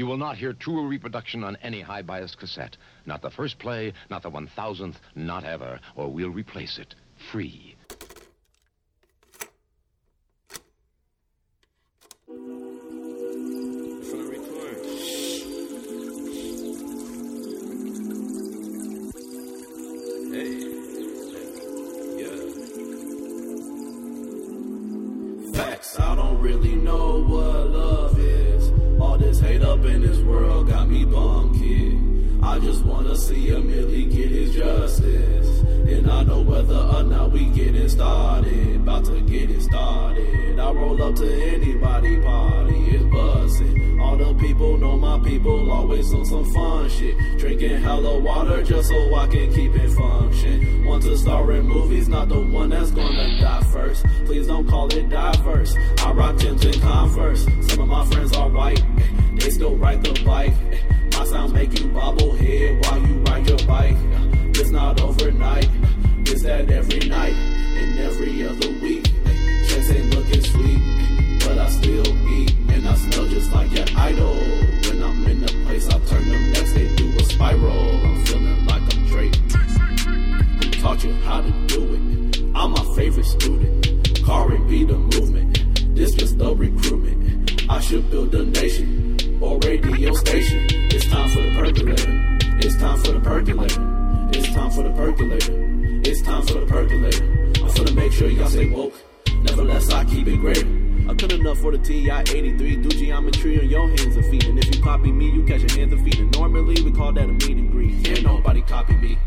You will not hear truer reproduction on any high bias cassette. Not the first play, not the 1000th, not ever. Or we'll replace it. Free. Water just so I can keep it function. Want to star in movies, not the one that's gonna die first. Please don't call it diverse. I rock Tim's and Converse. Some of my friends are white, they still ride the bike. How to do it? I'm my favorite student. Car and be the movement. This was the recruitment. I should build a nation or radio station. It's time for the percolator. It's time for the percolator. It's time for the percolator. It's time for the percolator. I'm gonna make sure y'all stay woke. Nevertheless, I keep it great. I good enough for the TI-83. Do geometry on your hands and feet. And if you copy me, you catch your hands and feet. And normally we call that a meet and greet. Can't nobody copy me.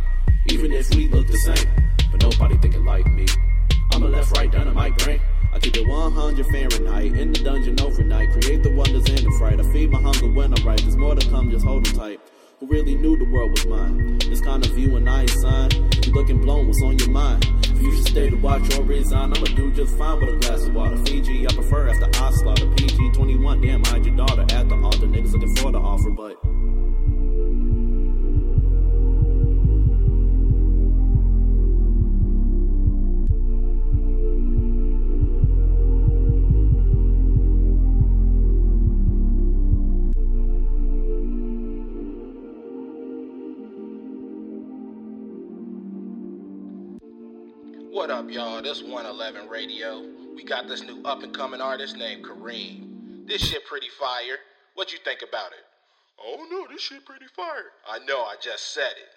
Even if we look the same. But nobody thinking like me. I'm a left, right, dynamite brain. I keep it 100 Fahrenheit in the dungeon overnight. Create the wonders in the fright. I feed my hunger when I write. There's more to come, just hold hold 'em tight. Who really knew the world was mine? This kind of view and I ain't signed. You looking blown, what's on your mind? If you should stay to watch or resign, I'ma do just fine with a glass of water. Fiji, I prefer after I slaughter. PG 21, damn, hide your daughter at the altar. Niggas looking for the offer, but. Up, y'all? This 111 Radio. We got this new up and coming artist named Kareem. This shit pretty fire. What you think about it? Oh no, this shit pretty fire. I know, I just said it.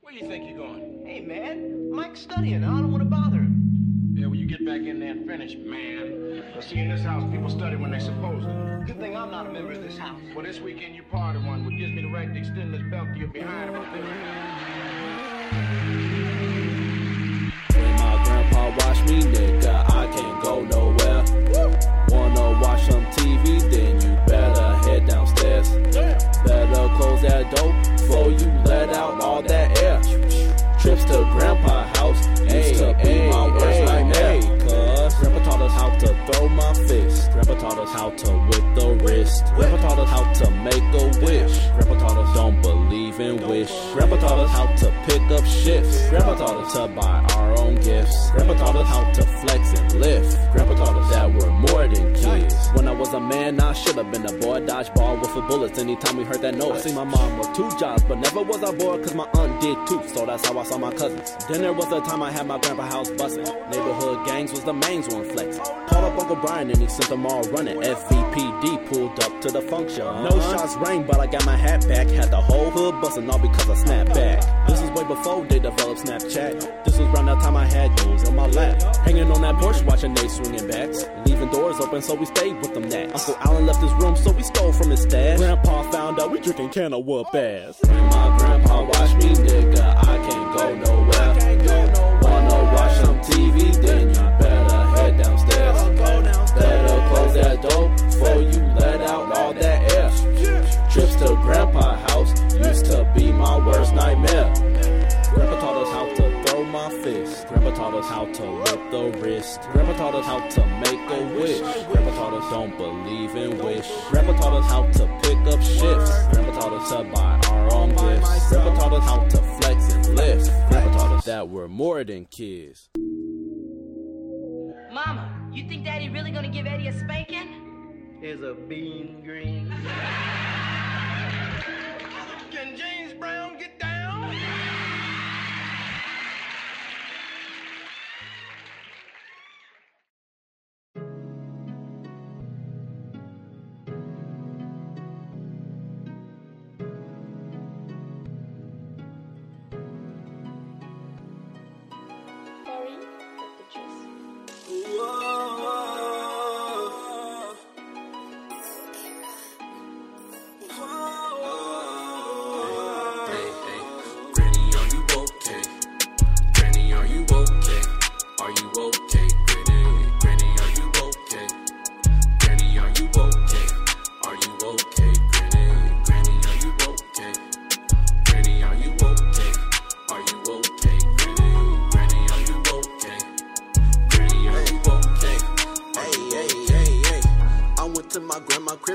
Where you think you're going? Hey, man, Mike's studying. I don't want to bother him. Yeah, well, you get back in there and finish, man. Well, see, in this house, people study when they're supposed to. Good thing I'm not a member of this house. Well, this weekend you part of one, which gives me the right to extend this belt to your behind about this. When my grandpa watch me, nigga, I can't go nowhere. Wanna watch some TV, then you better head downstairs. Better close that door before you let out all that air. Trips to grandpa house used to be my worst nightmare. Throw my fist. Grandpa taught us how to whip the wrist. Grandpa taught us how to make a wish. Grandpa taught us don't believe in wish. Grandpa taught us how to pick up shifts. Grandpa taught us to buy our own gifts. Grandpa taught us how to flex and lift. Grandpa taught us that we're more than kids. When I was a man, I should have been a boy. Dodgeball with the bullets anytime we heard that noise. See my mom work two jobs, but never was I bored cause my aunt did too. So that's how I saw my cousins. Then there was a time I had my grandpa house busting. Neighborhood gangs was the mains one flexing. Up Uncle Brian and he sent them all running. FVPD pulled up to the function. No shots rang, but I got my hat back. Had the whole hood busting all because I snapped back. This is way before they developed Snapchat. This was around that time I had those on my lap. Hanging on that porch, watching they swinging backs. Leaving doors open, so we stayed with them nats. Uncle Allen left his room, so we stole from his stash. Grandpa found out we drinking can of whoop ass. My grandpa watch me, nigga, I can't go nowhere. Wanna watch some TV, then you that door before you let out all that air. Trips to grandpa house used to be my worst nightmare. Grandpa taught us how to throw my fist. Grandpa taught us how to whip the wrist. Grandpa taught us how to make a wish. Grandpa taught us don't believe in wish. Grandpa taught us how to pick up shifts. Grandpa taught us to buy our own gifts. Grandpa taught us how to flex and lift. Grandpa taught us that we're more than kids. Mama, you think Daddy really gonna give Eddie a spanking? Is a bean green. Can James Brown get down?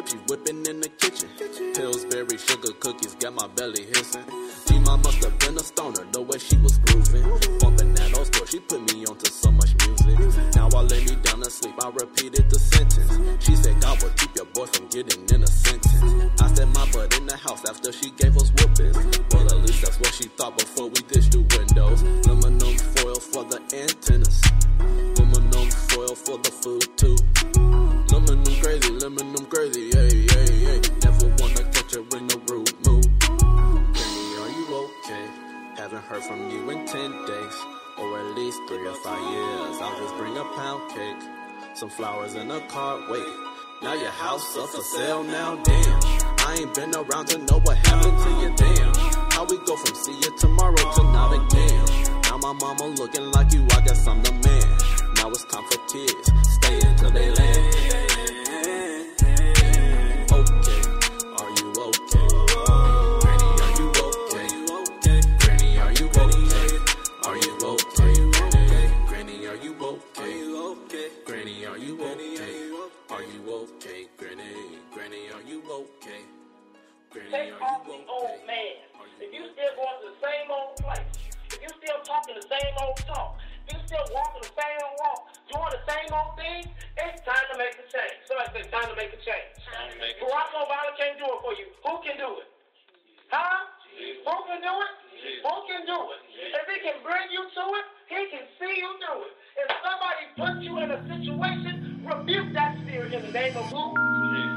crib, she whipping in the kitchen. Pillsbury sugar cookies got my belly hissing. G must have been a stoner. Been around to know what happened to you, damn. How we go from see you tomorrow to not again? Now my mama looking like you, I guess I'm the man. Now it's time for kids, stay until they land.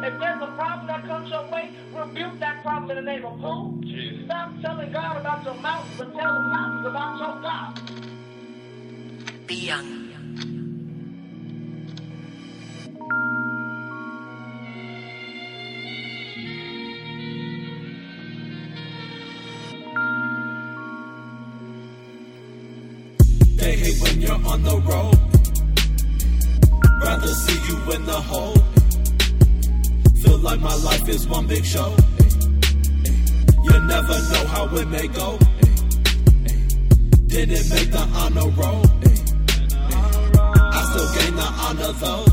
If there's a problem that comes your way, rebuke that problem in the name of who? Stop telling God about your mountains, but tell the mountains about your God. Be young. They hate when you're on the road. Rather see you in the hole. Like my life is one big show. You never know how it may go. Didn't make the honor roll. I still gain the honor though.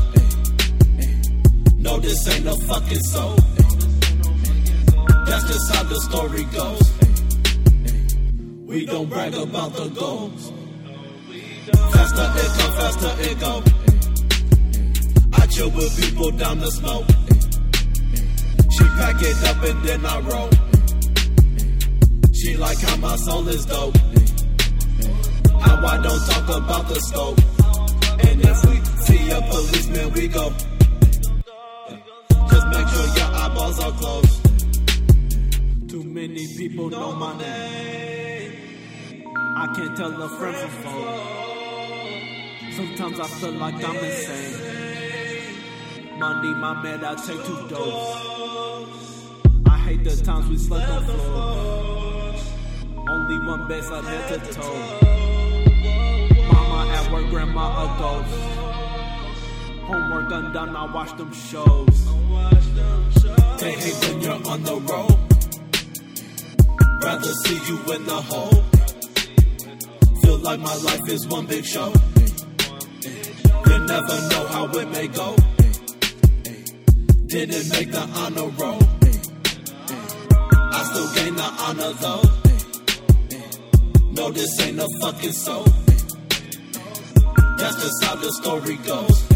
No, this ain't no fucking soul. That's just how the story goes. We don't brag about the goals. Faster it go, faster it go. I chill with people down the smoke. She pack it up and then I roll. She like how my soul is dope. How I don't talk about the scope. And if we see a policeman, we go. Just make sure your eyeballs are closed. Too many people know my name. I can't tell a friend from foe. Sometimes I feel like I'm insane. Money, my man, I take two doses. Hate the times we slept on floors. Only one bed I head to toe. Mama at work, grandma a ghost. Homework undone, I watch them shows. They hate when you're on the road. Rather see you in the hole. Feel like my life is one big show. You never know how it may go. Didn't make the honor roll. Gain the honor though. Eh, eh. No, this ain't a fucking soul. Eh, That's just how the story goes.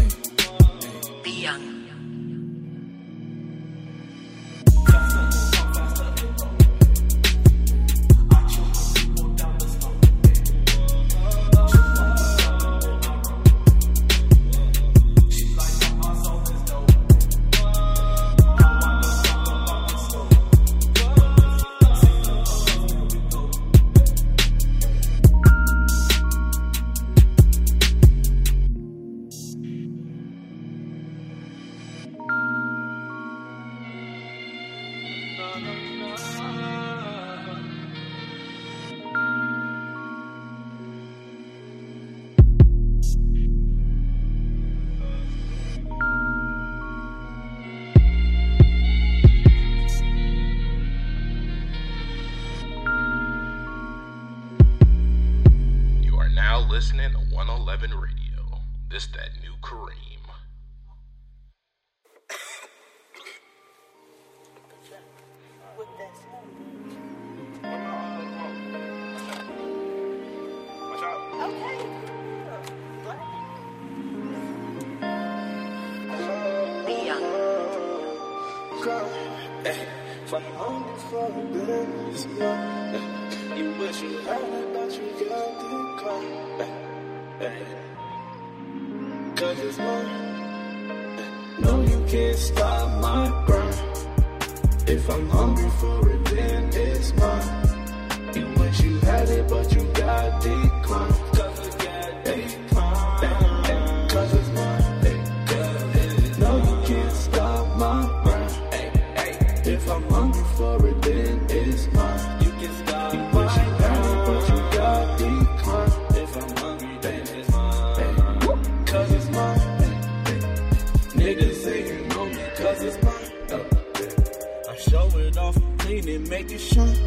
Make it shine.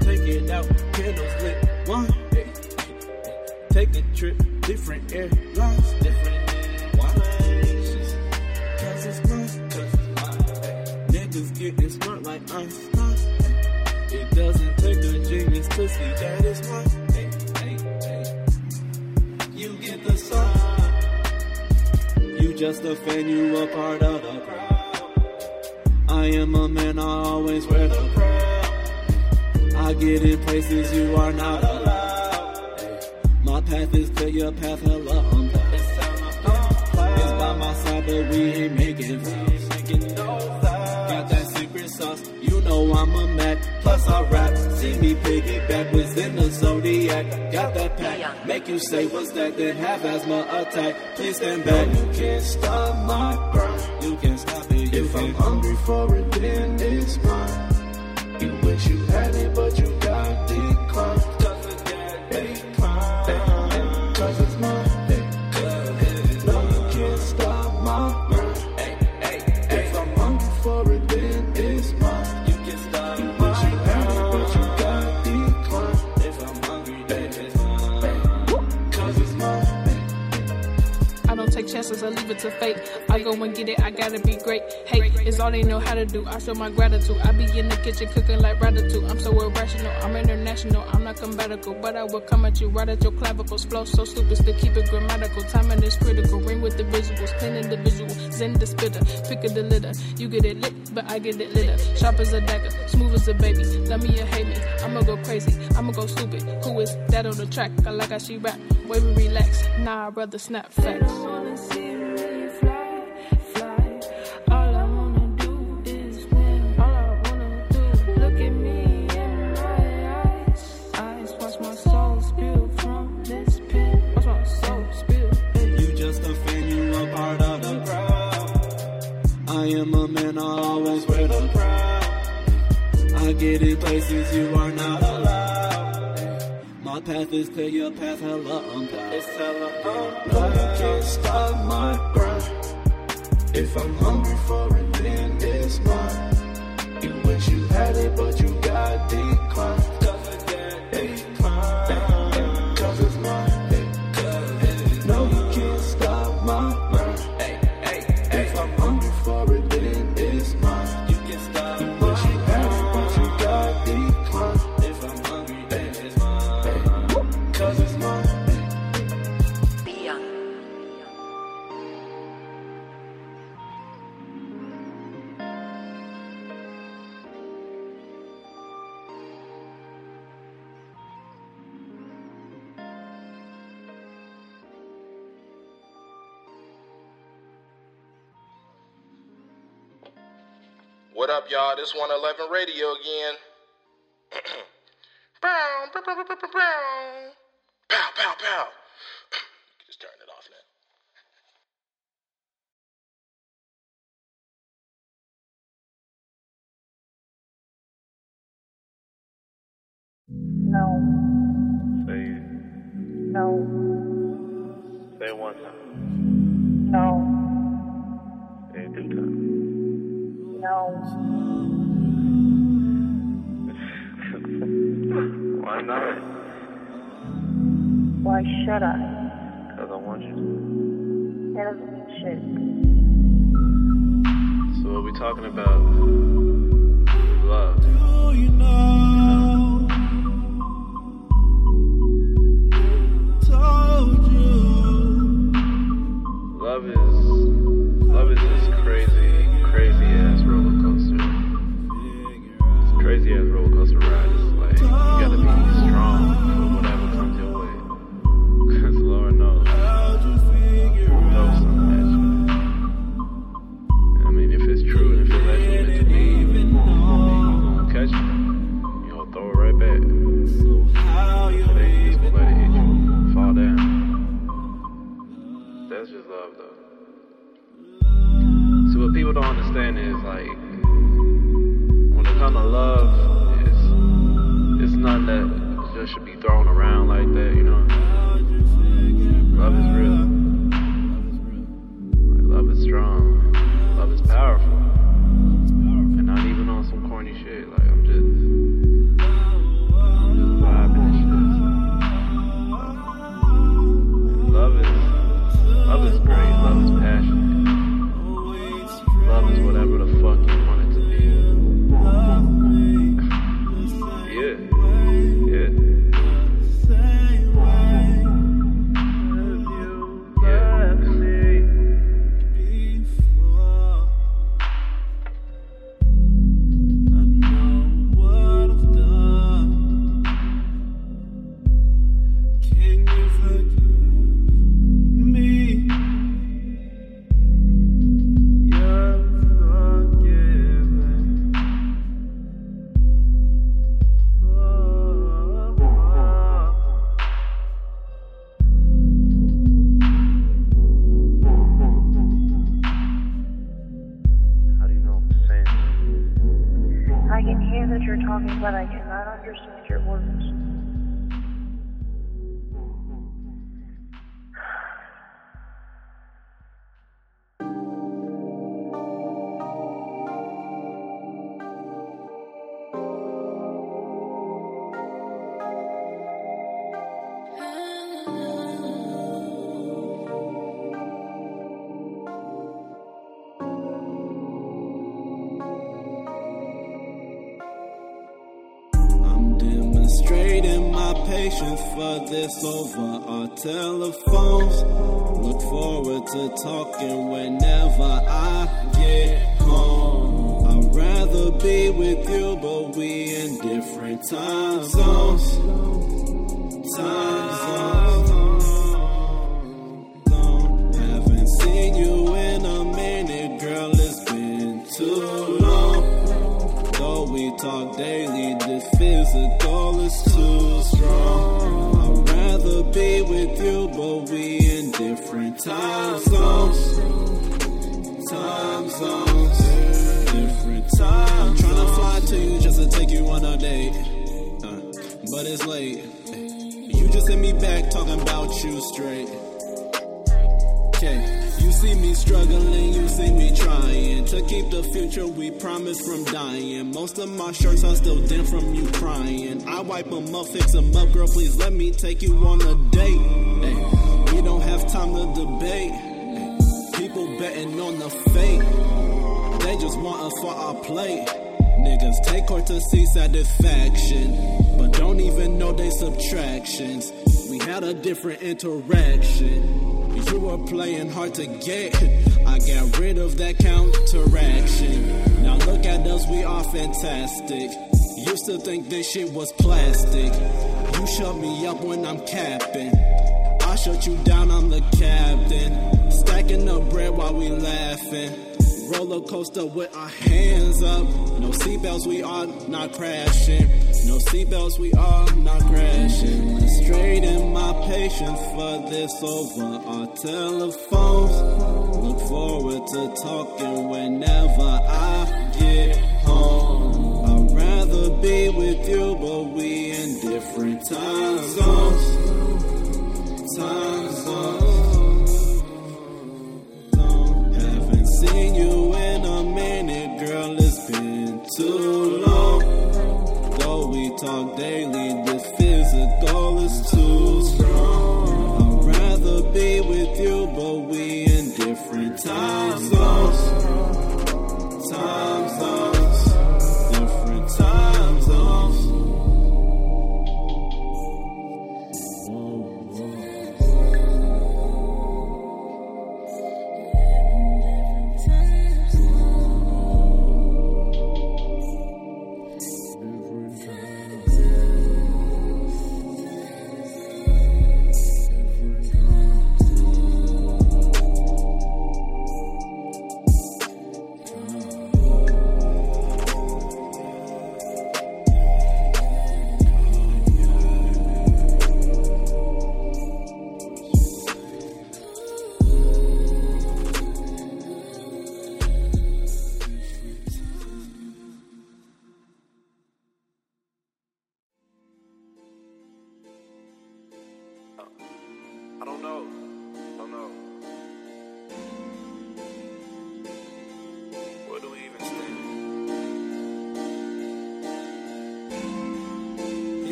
Take it out, candles lit, wine. Take a trip, different airlines, different airlines. Cause it's mine, cause it's mine. Niggas getting smart like Einstein. It doesn't take a genius to see that it's mine. You get the sign. You just a fan, you a part of the crowd. I am a man, I always wear the crown. I get in places you are not allowed. My path is clear, your path hella unplowed. It's by my side, but we ain't making vows. Got that secret sauce, you know I'm a Mac. Plus I rap, see me piggyback within the zodiac. Got that pack, make you say what's that? Then have asthma attack. Please stand back. You can't stop my grind. You it. If I'm hungry for it, then it's mine. Chances, I leave it to fate. I go and get it, I gotta be great. Hey, it's all they know how to do. I show my gratitude. I be in the kitchen cooking like ratatouille. I'm so irrational, I'm international, I'm not compatible. But I will come at you right at your clavicles. Flow so stupid, still keep it grammatical. Timing is critical. Ring with the visuals, clean the visual. Send the spitter, pick the litter. You get it lit, but I get it litter. Sharp as a dagger, smooth as a baby. Love me or hate me, I'ma go crazy, I'ma go stupid. Who is that on the track? I like how she rap. Wavy relax, nah, I'd rather snap facts. Am a I always wear the crown. I get in places you are not allowed. My path is clear, your path hella unplowed. It's hella unplowed. No, you can't stop my grind. If I'm hungry for it, then it's mine. You wish you had it, but you What up, y'all? 111 Radio again. Pow, pow, pow, pow, pow, pow, pow. Pow, pow, pow. Just turn it off now. No. Say it. No. Say it one time. No. Say it two times. No. Why not? Why should I? Because I want you. That doesn't mean shit. So what we talking about? Love. Patience for this over our telephones. Look forward to talking whenever I get home. I'd rather be with you, but we in different time zones. Time zones. Haven't seen you in a minute, girl. It's been too long. Though we talk daily, the physical is time zones. Time zones, different time. Tryna fly to you just to take you on a date, uh, but it's late. You just hit me back talking about you straight. Okay. You see me struggling, you see me trying to keep the future we promised from dying. Most of my shirts are still damp from you crying. I wipe them up, fix them up, girl. Please let me take you on a date. Ay, have time to debate. People betting on the fate. They just want us for our plate. Niggas take court to see satisfaction, but don't even know they subtractions. We had a different interaction. You were playing hard to get. I got rid of that counteraction. Now look at us, we are fantastic. Used to think this shit was plastic. You shut me up when I'm capping. Shut you down, I'm the captain. Stacking up bread while we laughing. Roller coaster with our hands up. No seatbelts, we are not crashing. No seatbelts, we are not crashing. In my patience for this over our telephones. Look forward to talking whenever I get home. I'd rather be with you, but we in different time zones. Time zones. Haven't seen you in a minute, girl. It's been too long. Though we talk daily, the physical is too strong. I'd rather be with you, but we in different time zones. Time zones.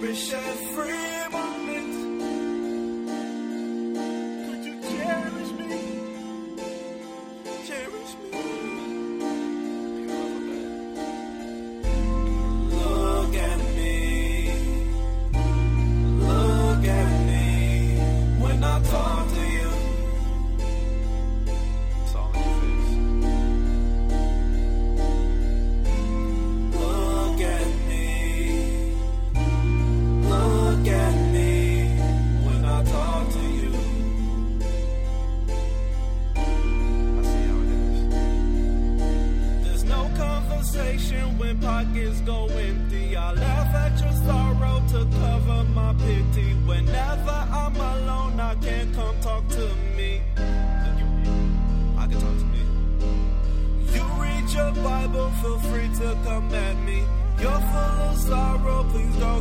be set free.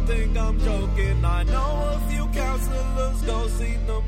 think I'm joking. I know a few counselors go see them.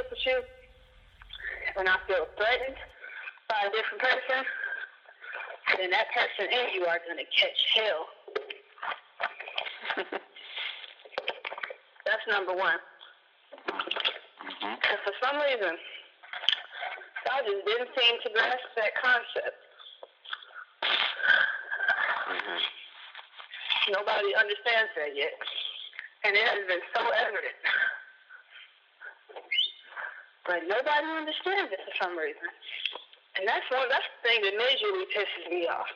relationship with you and I feel threatened by a different person, then that person and you are going to catch hell. That's number one. Mm-hmm. Because for some reason, I just didn't seem to grasp that concept. Mm-hmm. Nobody understands that yet. And it has been so evident. But nobody understands it for some reason. And that's one that's the thing that majorly pisses me off.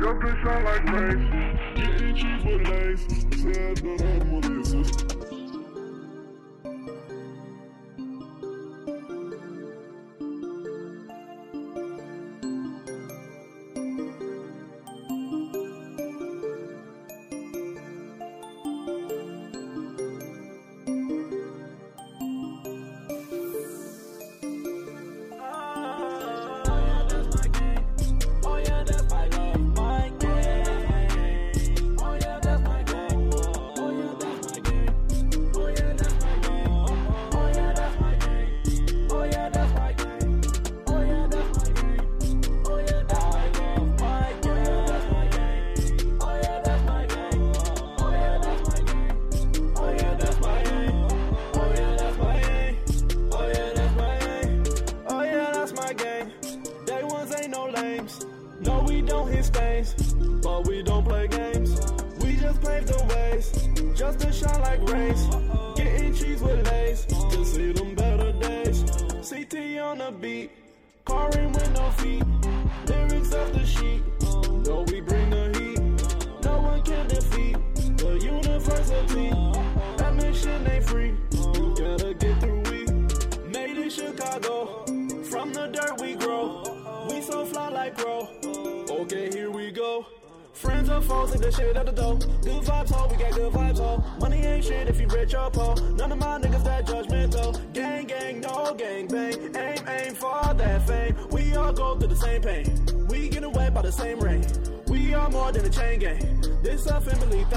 Your bitch like race. Getting cheap with lace. Said the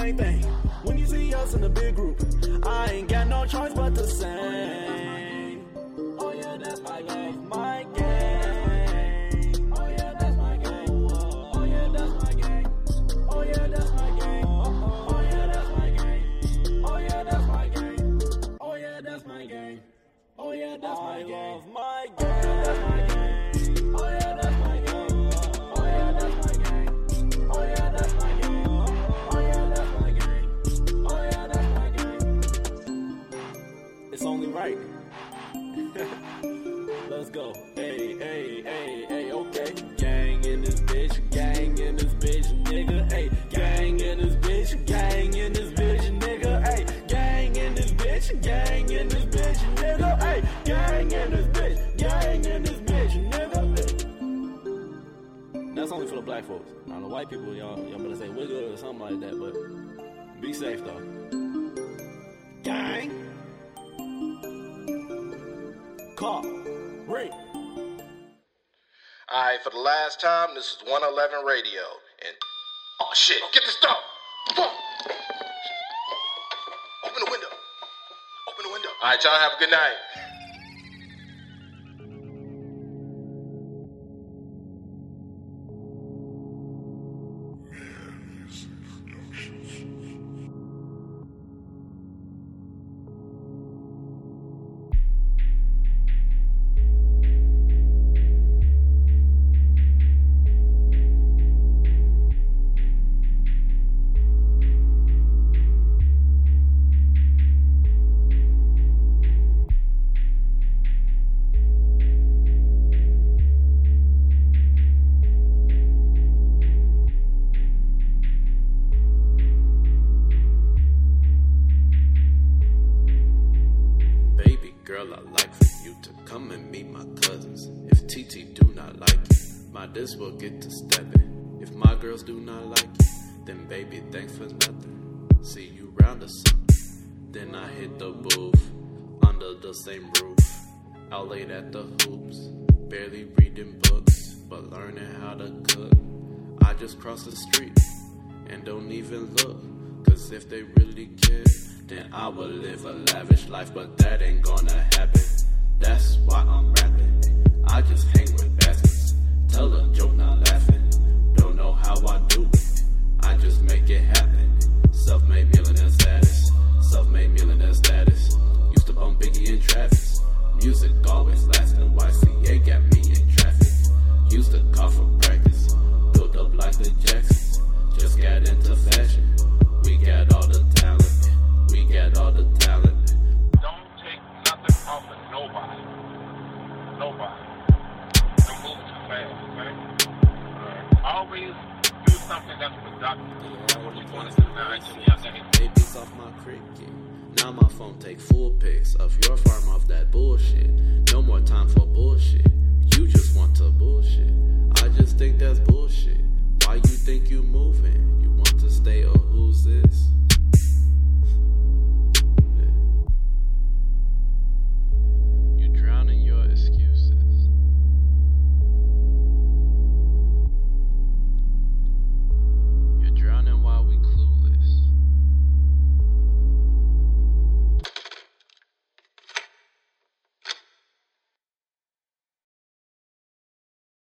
same thing. When you see us in the big group, I ain't got no choice but to sing. Now the white people, y'all, y'all better say wiggle or something like that, but be safe though. Gang. Call. Ring. All right, for the last time, this is 111 Radio. And, oh shit, get this stuff. Fuck. Open the window. Open the window. All right, y'all have a good night. This will get to stepping. If my girls do not like you, then baby, thanks for nothing. See you round or something. Then I hit the booth under the same roof. Out late at the hoops, barely reading books, but learning how to cook. I just cross the street and don't even look. Cause if they really cared, then I would live a lavish life, but that ain't gonna happen. That's why I'm rapping. I just hang with bastards. Tell a joke, not laughing. Don't know how I do it. I just make it happen. Self made millionaire status. Self made millionaire status. Used to bump Biggie in traffic. Music always lasting. YCA got me in traffic. Used to call for practice. Built up like the